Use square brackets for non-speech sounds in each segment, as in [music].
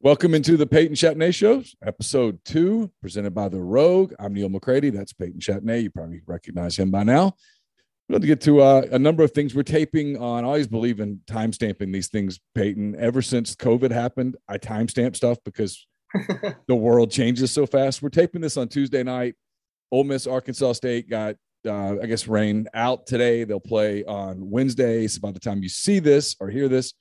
Welcome into the Peyton Chatagnier Show, episode two, presented by The Rogue. I'm Neil McCready. That's Peyton Chatagnier. You probably recognize him by now. We're going to get to uh, a number of things we're taping on. I always believe in timestamping these things, Peyton. Ever since COVID happened, I timestamp stuff because [laughs] the world changes so fast. We're taping this on Tuesday night. Ole Miss, Arkansas State got, uh, I guess, rain out today. They'll play on Wednesday. So by the time you see this or hear this,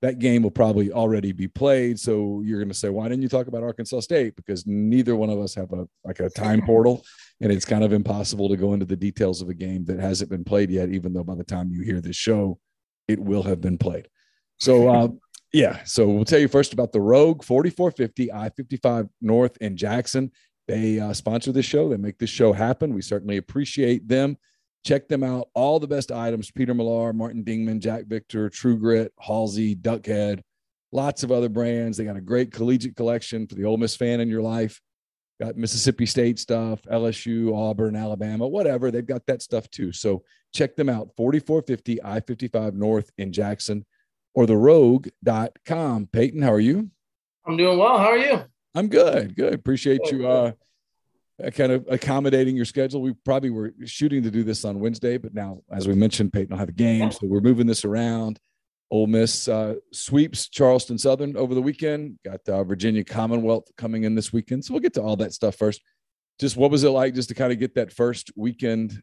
that game will probably already be played. So you're going to say, why didn't you talk about Arkansas State? Because neither one of us have a like a time portal, and it's kind of impossible to go into the details of a game that hasn't been played yet. Even though by the time you hear this show, it will have been played. So [laughs] uh, yeah, so we'll tell you first about the Rogue 4450 I-55 North in Jackson. They uh, sponsor this show. They make this show happen. We certainly appreciate them. Check them out. All the best items Peter Millar, Martin Dingman, Jack Victor, True Grit, Halsey, Duckhead, lots of other brands. They got a great collegiate collection for the Ole Miss fan in your life. Got Mississippi State stuff, LSU, Auburn, Alabama, whatever. They've got that stuff too. So check them out 4450 I 55 North in Jackson or the therogue.com. Peyton, how are you? I'm doing well. How are you? I'm good. Good. Appreciate you uh, uh, kind of accommodating your schedule. We probably were shooting to do this on Wednesday, but now, as we mentioned, Peyton will have a game, so we're moving this around. Ole Miss uh, sweeps Charleston Southern over the weekend. Got uh, Virginia Commonwealth coming in this weekend, so we'll get to all that stuff first. Just what was it like just to kind of get that first weekend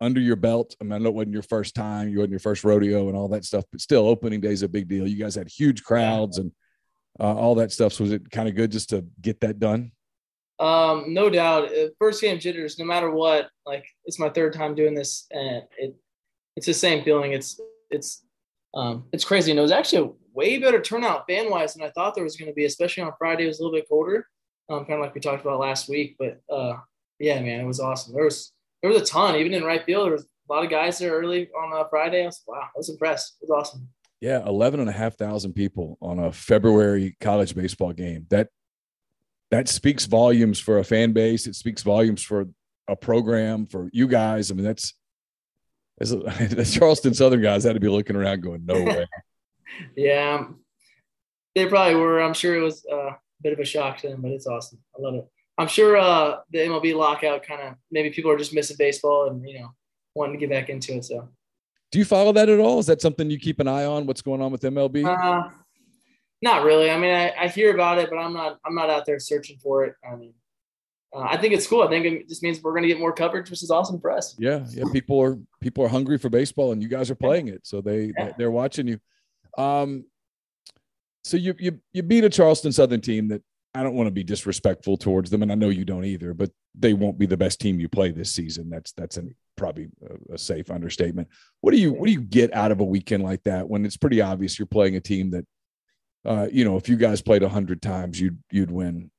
under your belt? I mean, I know it wasn't your first time, you wasn't your first rodeo and all that stuff, but still, opening day is a big deal. You guys had huge crowds and uh, all that stuff. So was it kind of good just to get that done? Um, no doubt. Uh, First game jitters, no matter what. Like it's my third time doing this, and it it's the same feeling. It's it's um, it's crazy. And it was actually a way better turnout fan wise than I thought there was going to be, especially on Friday. It was a little bit colder, um, kind of like we talked about last week. But uh, yeah, man, it was awesome. There was there was a ton, even in right field. There was a lot of guys there early on uh, Friday. I was wow, I was impressed. It was awesome. Yeah, 11 and a half thousand people on a February college baseball game. That that speaks volumes for a fan base. It speaks volumes for a program for you guys. I mean, that's as [laughs] the Charleston Southern guys had to be looking around, going, "No way." [laughs] yeah, they probably were. I'm sure it was uh, a bit of a shock to them, but it's awesome. I love it. I'm sure uh, the MLB lockout kind of maybe people are just missing baseball and you know wanting to get back into it. So, Do you follow that at all? Is that something you keep an eye on? What's going on with MLB? uh, not really. I mean, I, I hear about it, but I'm not I'm not out there searching for it. I mean, uh, I think it's cool. I think it just means we're going to get more coverage, which is awesome for us. yeah, yeah. People are people are hungry for baseball, and you guys are playing it, so they Yeah. they're watching you. Um, so you you you beat a Charleston Southern team that I don't want to be disrespectful towards them, and I know you don't either. But they won't be the best team you play this season. That's that's an, probably a, a safe understatement. What do you what do you get out of a weekend like that when it's pretty obvious you're playing a team that, uh, you know, if you guys played hundred times, you'd you'd win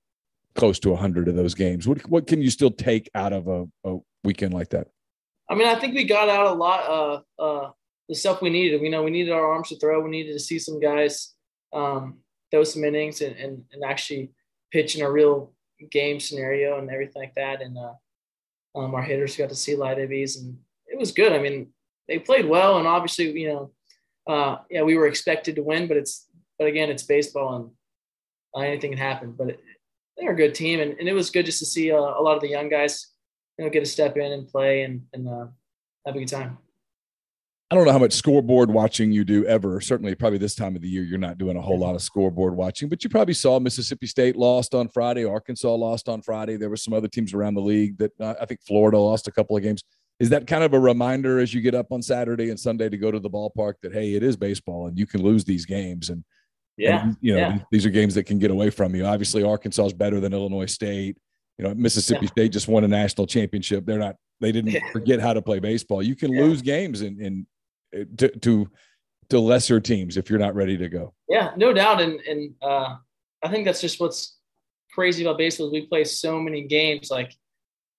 close to hundred of those games. What what can you still take out of a, a weekend like that? I mean, I think we got out a lot of uh, the stuff we needed. We know we needed our arms to throw. We needed to see some guys um, throw some innings and, and, and actually pitch in a real game scenario and everything like that. And uh, um, our hitters got to see light ABs, and it was good. I mean, they played well, and obviously, you know, uh, yeah, we were expected to win, but it's but again, it's baseball, and anything can happen. But it, they're a good team, and, and it was good just to see uh, a lot of the young guys, you know, get to step in and play and and uh, have a good time. I don't know how much scoreboard watching you do ever. Certainly, probably this time of the year, you're not doing a whole lot of scoreboard watching, but you probably saw Mississippi State lost on Friday, Arkansas lost on Friday. There were some other teams around the league that uh, I think Florida lost a couple of games. Is that kind of a reminder as you get up on Saturday and Sunday to go to the ballpark that hey, it is baseball and you can lose these games and Yeah, and, you know yeah. these are games that can get away from you. Obviously, Arkansas is better than Illinois State. You know, Mississippi Yeah. State just won a national championship. They're not. They didn't Yeah. [laughs] forget how to play baseball. You can lose games in in to, to to lesser teams if you're not ready to go. Yeah, no doubt. And and uh, I think that's just what's crazy about baseball. Is we play so many games. Like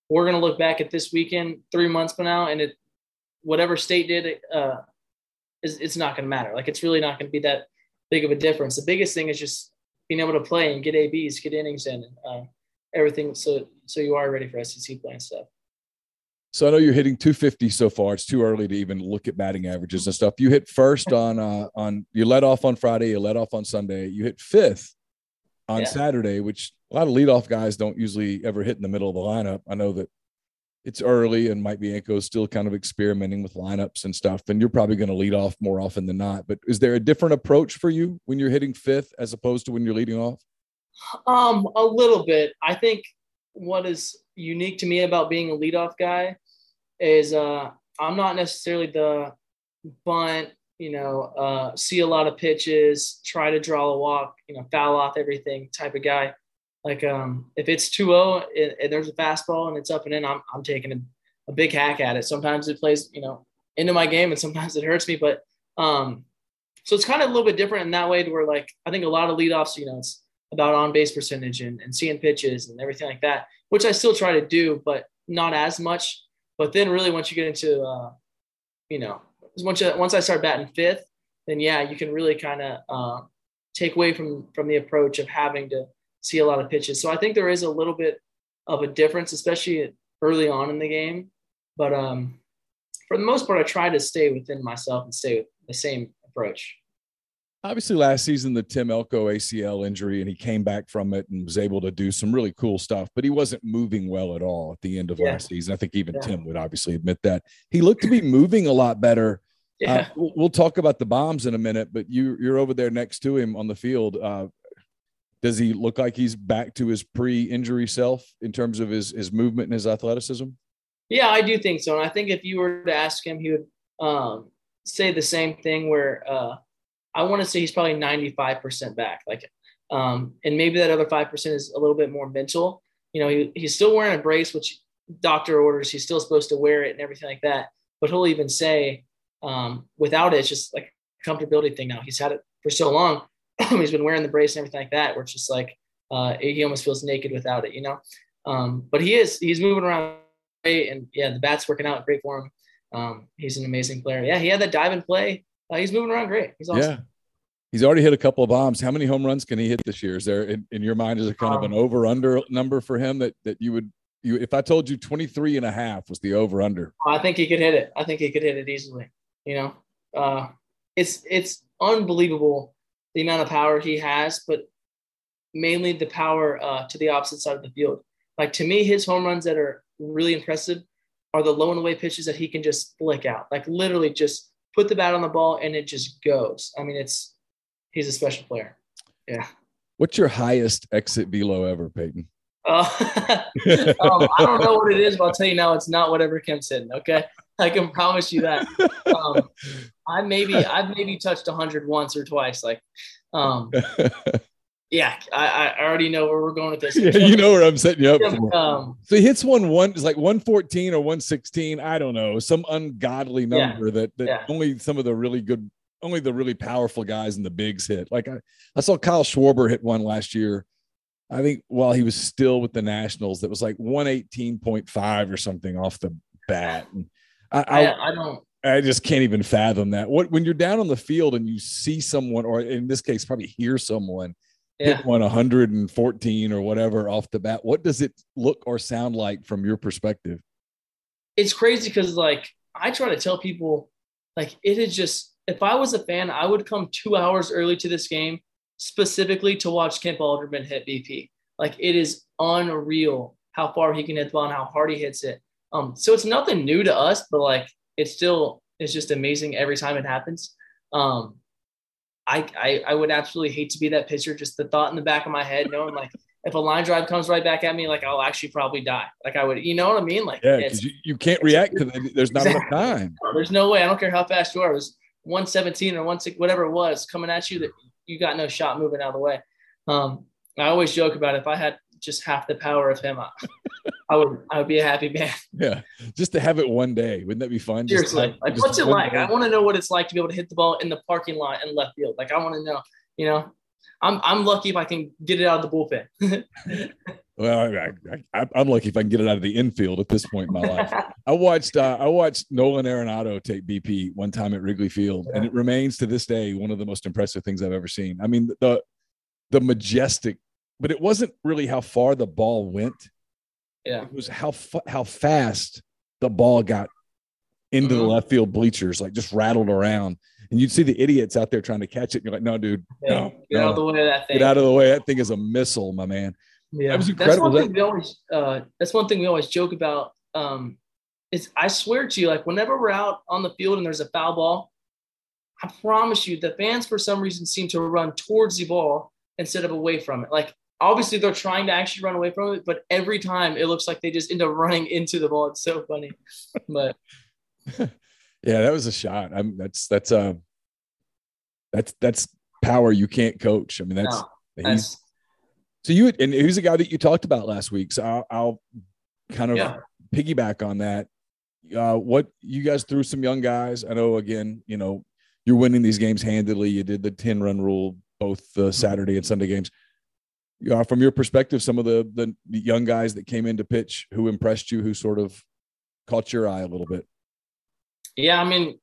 we're gonna look back at this weekend three months from now, and it whatever state did, uh, is it's not gonna matter. Like it's really not gonna be that big of a difference. The biggest thing is just being able to play and get ABs, get innings in, uh, everything. So so you are ready for SEC play and stuff. So I know you're hitting 250 so far. It's too early to even look at batting averages and stuff. You hit first [laughs] on uh, on you let off on Friday, you let off on Sunday. You hit fifth on yeah. Saturday, which a lot of leadoff guys don't usually ever hit in the middle of the lineup. I know that it's early and Mike Bianco's still kind of experimenting with lineups and stuff, and you're probably going to lead off more often than not. But is there a different approach for you when you're hitting fifth as opposed to when you're leading off? Um, a little bit. I think what is unique to me about being a leadoff guy is uh, I'm not necessarily the bunt, you know, uh, see a lot of pitches, try to draw a walk, you know, foul off everything type of guy. Like um, if it's 2-0 and, and there's a fastball and it's up and in, I'm, I'm taking a, a, big hack at it. Sometimes it plays, you know, into my game and sometimes it hurts me. But um, so it's kind of a little bit different in that way to where like I think a lot of leadoffs, you know, it's about on base percentage and, and seeing pitches and everything like that, which I still try to do, but not as much. But then really once you get into, uh, you know, once, you, once I start batting fifth, then yeah, you can really kind of uh, take away from from the approach of having to see a lot of pitches. So I think there is a little bit of a difference, especially early on in the game. But um, for the most part, I try to stay within myself and stay with the same approach. Obviously, last season, the Tim Elko ACL injury, and he came back from it and was able to do some really cool stuff, but he wasn't moving well at all at the end of yeah. last season. I think even yeah. Tim would obviously admit that. He looked to be moving a lot better. Yeah. Uh, we'll, we'll, talk about the bombs in a minute, but you, you're over there next to him on the field. Uh, does he look like he's back to his pre-injury self in terms of his his movement and his athleticism? Yeah, I do think so. And I think if you were to ask him, he would um, say the same thing. Where uh, I want to say he's probably ninety five percent back. Like, um, and maybe that other five percent is a little bit more mental. You know, he, he's still wearing a brace, which doctor orders. He's still supposed to wear it and everything like that. But he'll even say um, without it, it's just like a comfortability thing now. He's had it for so long [coughs] he's been wearing the brace and everything like that, where it's just like uh, he almost feels naked without it, you know. Um, but he is he's moving around great, and yeah, the bat's working out great for him. Um, he's an amazing player. Yeah, he had that dive and play. Uh, he's moving around great. He's awesome. Yeah. He's already hit a couple of bombs. How many home runs can he hit this year? Is there in, in your mind is it kind um, of an over under number for him that that you would you if I told you 23 and a half was the over under? I think he could hit it. I think he could hit it easily. You know, uh, it's it's unbelievable the amount of power he has, but mainly the power uh, to the opposite side of the field. Like to me, his home runs that are really impressive are the low and away pitches that he can just flick out, like literally just put the bat on the ball and it just goes. I mean, it's he's a special player. Yeah. What's your highest exit velo ever, Peyton? Uh, [laughs] um, I don't know what it is, but I'll tell you now, it's not whatever Kemp's hitting. Okay, I can promise you that. [laughs] Um, I maybe I've maybe touched hundred once or twice. Like, um, [laughs] yeah, I, I already know where we're going with this. [laughs] Yeah, you know where I'm setting you up for. Um, so he hits one one it's like 114 or 116. I don't know, some ungodly number yeah, that that yeah. only some of the really good, only the really powerful guys in the bigs hit. Like I, I saw Kyle Schwarber hit one last year. I think while he was still with the Nationals, that was like 118.5 or something off the bat. And I, I, I don't. I just can't even fathom that. What when you're down on the field and you see someone, or in this case, probably hear someone yeah. hit one 114 or whatever off the bat. What does it look or sound like from your perspective? It's crazy because like I try to tell people, like it is just if I was a fan, I would come two hours early to this game specifically to watch Kemp Alderman hit BP. Like it is unreal how far he can hit the ball and how hard he hits it. Um, so it's nothing new to us, but like it still is just amazing every time it happens. Um, I, I I would absolutely hate to be that pitcher. Just the thought in the back of my head, knowing like if a line drive comes right back at me, like I'll actually probably die. Like I would, you know what I mean? Like yeah, because you, you can't react to. There's not exactly. enough time. [laughs] There's no way. I don't care how fast you are. It was 117 or 16, whatever it was coming at you that you got no shot moving out of the way. Um, I always joke about it. if I had just half the power of him, I, I would I would be a happy man. Yeah, just to have it one day, wouldn't that be fun? Seriously, have, like what's it like? Day. I want to know what it's like to be able to hit the ball in the parking lot in left field. Like I want to know, you know. I'm I'm lucky if I can get it out of the bullpen. [laughs] well, I, am lucky if I can get it out of the infield at this point in my life. [laughs] I watched uh, I watched Nolan Arenado take BP one time at Wrigley Field, yeah. and it remains to this day one of the most impressive things I've ever seen. I mean the the majestic, but it wasn't really how far the ball went. Yeah, it was how how fast the ball got into mm-hmm. the left field bleachers, like just rattled around and you'd see the idiots out there trying to catch it. And you're like, no, dude, no, get no. out of the way of that thing. Get out of the way. That thing is a missile, my man. Yeah, that was incredible. That's one thing we always. Uh, that's one thing we always joke about. Um, is I swear to you, like whenever we're out on the field and there's a foul ball, I promise you, the fans for some reason seem to run towards the ball instead of away from it. Like obviously they're trying to actually run away from it, but every time it looks like they just end up running into the ball. It's so funny, but. [laughs] Yeah, that was a shot. I'm that's that's uh that's that's power you can't coach. I mean, that's, no, that's so you and who's the guy that you talked about last week. So I'll, I'll kind of yeah. piggyback on that. Uh, what you guys threw some young guys. I know again, you know, you're winning these games handily. You did the 10 run rule both the mm-hmm. Saturday and Sunday games. Uh, from your perspective, some of the the young guys that came in to pitch who impressed you, who sort of caught your eye a little bit. Yeah, I mean,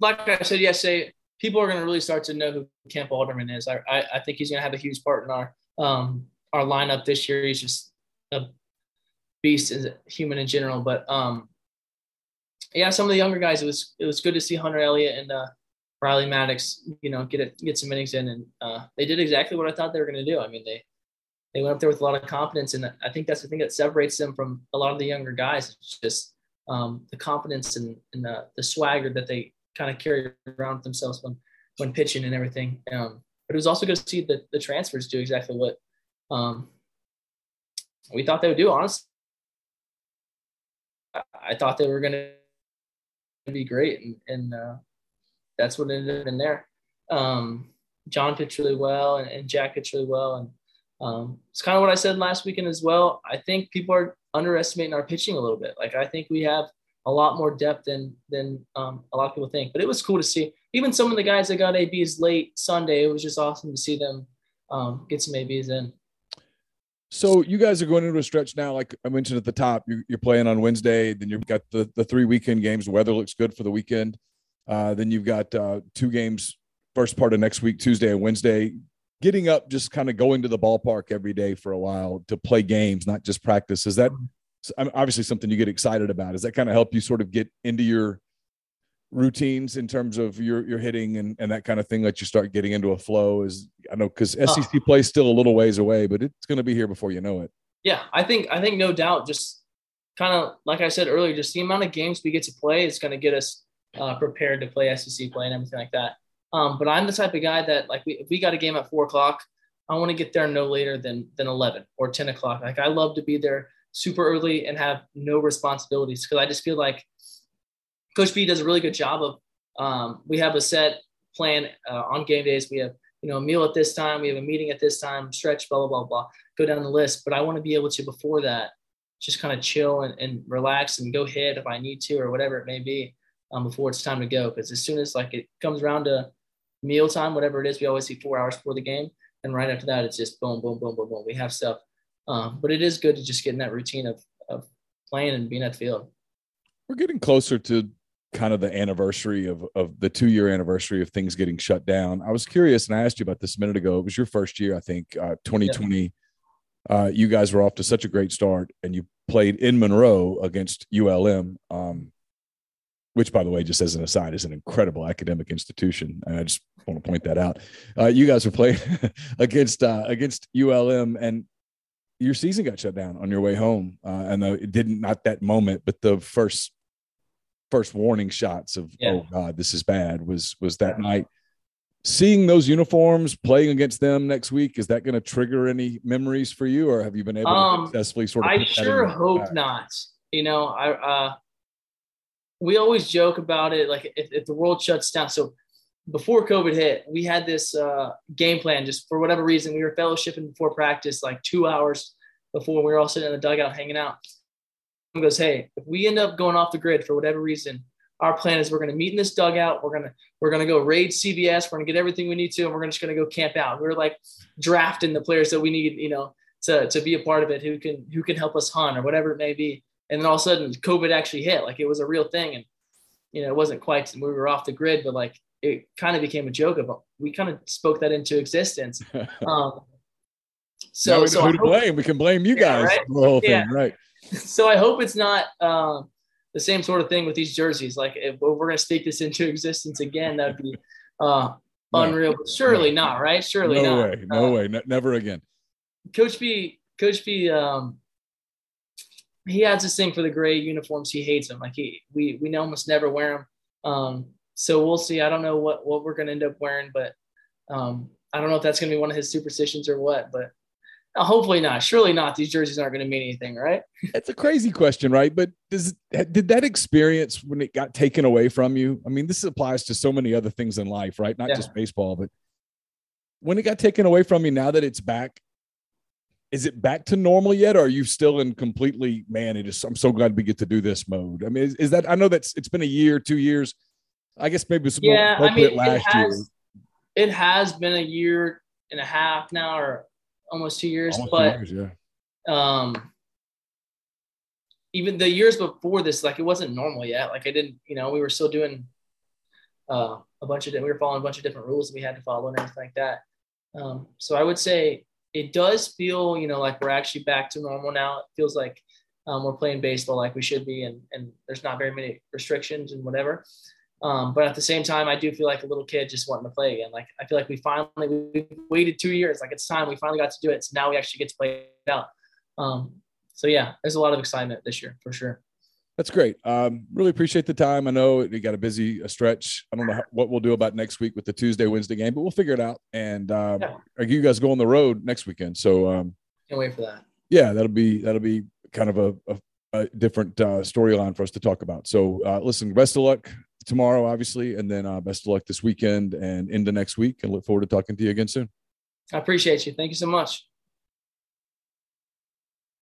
like I said yesterday, people are going to really start to know who Kemp Alderman is. I, I, I think he's going to have a huge part in our um, our lineup this year. He's just a beast as a human in general. But um, yeah, some of the younger guys, it was it was good to see Hunter Elliott and uh, Riley Maddox, you know, get it get some innings in, and uh, they did exactly what I thought they were going to do. I mean, they they went up there with a lot of confidence, and I think that's the thing that separates them from a lot of the younger guys. It's just um, the confidence and, and the, the, swagger that they kind of carry around themselves when when pitching and everything. Um, but it was also good to see the, the transfers do exactly what um, we thought they would do. Honestly, I, thought they were going to be great, and, and uh, that's what ended up in there. Um, John pitched really well, and, and Jack pitched really well, and um, it's kind of what I said last weekend as well. I think people are underestimating our pitching a little bit. Like I think we have a lot more depth than than um, a lot of people think. But it was cool to see. Even some of the guys that got ABs late Sunday, it was just awesome to see them um, get some ABs in. So you guys are going into a stretch now, like I mentioned at the top. You're, you're playing on Wednesday, then you've got the the three weekend games. The weather looks good for the weekend. Uh, then you've got uh, two games first part of next week, Tuesday and Wednesday getting up, just kind of going to the ballpark every day for a while to play games, not just practice, is that obviously something you get excited about? Does that kind of help you sort of get into your routines in terms of your your hitting and, and that kind of thing that you start getting into a flow is I know because SEC uh, play still a little ways away, but it's going to be here before you know it. Yeah, I think I think no doubt. Just kind of like I said earlier, just the amount of games we get to play is going to get us uh, prepared to play SEC play and everything like that. Um, but I'm the type of guy that like we, if we got a game at four o'clock, I want to get there no later than than 11 or 10 o'clock. Like I love to be there super early and have no responsibilities because I just feel like Coach B does a really good job of. Um, we have a set plan uh, on game days. We have you know a meal at this time. We have a meeting at this time. Stretch, blah blah blah blah. Go down the list. But I want to be able to before that just kind of chill and, and relax and go hit if I need to or whatever it may be um, before it's time to go. Because as soon as like it comes around to mealtime, whatever it is, we always eat four hours before the game. And right after that, it's just boom, boom, boom, boom, boom. We have stuff. Um, but it is good to just get in that routine of, of playing and being at the field. We're getting closer to kind of the anniversary of, of the two year anniversary of things getting shut down. I was curious, and I asked you about this a minute ago. It was your first year, I think, uh, 2020. Yeah. Uh, you guys were off to such a great start, and you played in Monroe against ULM. Um, which by the way, just as an aside, is an incredible academic institution. And I just want to point that out. Uh, you guys were playing [laughs] against uh, against ULM, and your season got shut down on your way home. Uh, and the, it didn't not that moment, but the first first warning shots of yeah. oh god, this is bad was was that night. Seeing those uniforms, playing against them next week, is that going to trigger any memories for you, or have you been able um, to successfully sort of? I sure hope back? not. You know, I uh, we always joke about it. Like if, if the world shuts down. So before COVID hit, we had this uh, game plan. Just for whatever reason, we were fellowshipping before practice, like two hours before. We were all sitting in the dugout hanging out. And goes, hey, if we end up going off the grid for whatever reason, our plan is we're going to meet in this dugout. We're gonna we're gonna go raid CVS. We're gonna get everything we need to, and we're just gonna go camp out. We're like drafting the players that we need, you know, to to be a part of it, who can who can help us hunt or whatever it may be. And then all of a sudden, COVID actually hit. Like it was a real thing, and you know, it wasn't quite we were off the grid, but like it kind of became a joke of we kind of spoke that into existence. [laughs] Um, so, we so who to blame. We can blame you guys yeah, right? the whole thing, yeah. right? [laughs] So I hope it's not um, the same sort of thing with these jerseys. Like if, we're going to speak this into existence again, that'd be uh, [laughs] no, unreal. But surely no. not, right? Surely not. no not. Way, no uh, way, no, never again. Coach B, Coach B, um, he has this thing for the gray uniforms. He hates them. Like he, we, we almost never wear them. Um, so we'll see. I don't know what what we're going to end up wearing, but um, I don't know if that's going to be one of his superstitions or what. But uh, hopefully not. Surely not. These jerseys aren't going to mean anything, right? That's a crazy question, right? But does did that experience when it got taken away from you? I mean, this applies to so many other things in life, right? Not yeah. just baseball, but when it got taken away from you, now that it's back, is it back to normal yet? Or are you still in completely, man, it is, I'm so glad we get to do this mode. I mean, is, is that, I know that's, it's been a year, two years. I guess maybe it's yeah, I mean, last it has, year. It has been a year and a half now, or almost two years, almost but two years, yeah. um, even the years before this, like it wasn't normal yet. Like I didn't, you know, we were still doing uh, a bunch of, we were following a bunch of different rules that we had to follow and everything like that. Um, so I would say it does feel, you know, like we're actually back to normal now. It feels like um, we're playing baseball like we should be, and and there's not very many restrictions and whatever. Um, but at the same time, I do feel like a little kid just wanting to play again. Like I feel like we finally we waited two years. Like it's time we finally got to do it. So now we actually get to play it out. Um, so yeah, there's a lot of excitement this year for sure. That's great. Um, really appreciate the time. I know you got a busy a stretch. I don't know how, what we'll do about next week with the Tuesday Wednesday game, but we'll figure it out. And uh, yeah. you guys go on the road next weekend, so um, can't wait for that. Yeah, that'll be that'll be kind of a, a, a different uh, storyline for us to talk about. So uh, listen, best of luck tomorrow, obviously, and then uh, best of luck this weekend and into next week. And look forward to talking to you again soon. I appreciate you. Thank you so much.